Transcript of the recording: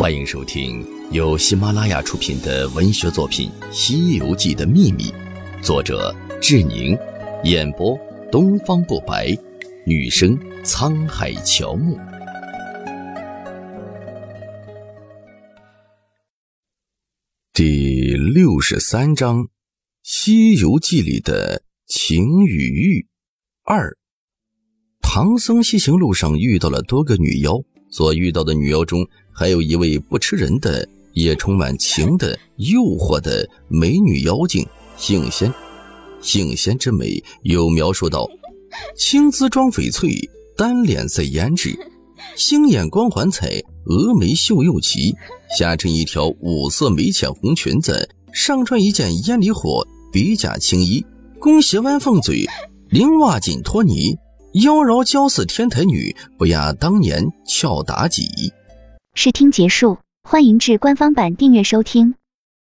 欢迎收听由喜马拉雅出品的文学作品《西游记的秘密》，作者志宁，演播东方不白，女生沧海乔木。第六十三章《西游记》里的情与欲二。唐僧西行路上遇到了多个女妖，所遇到的女妖中。还有一位不吃人的，也充满情的诱惑的美女妖精杏仙。杏仙之美有描述到：青姿妆翡翠，单脸色胭脂，星眼光环彩，峨眉秀又齐。下衬一条五色美浅红裙子，上穿一件烟里火比甲青衣，弓鞋弯凤嘴，绫袜紧拖泥，妖娆娇似天台女，不亚当年俏妲己。试听结束，欢迎至官方版订阅收听。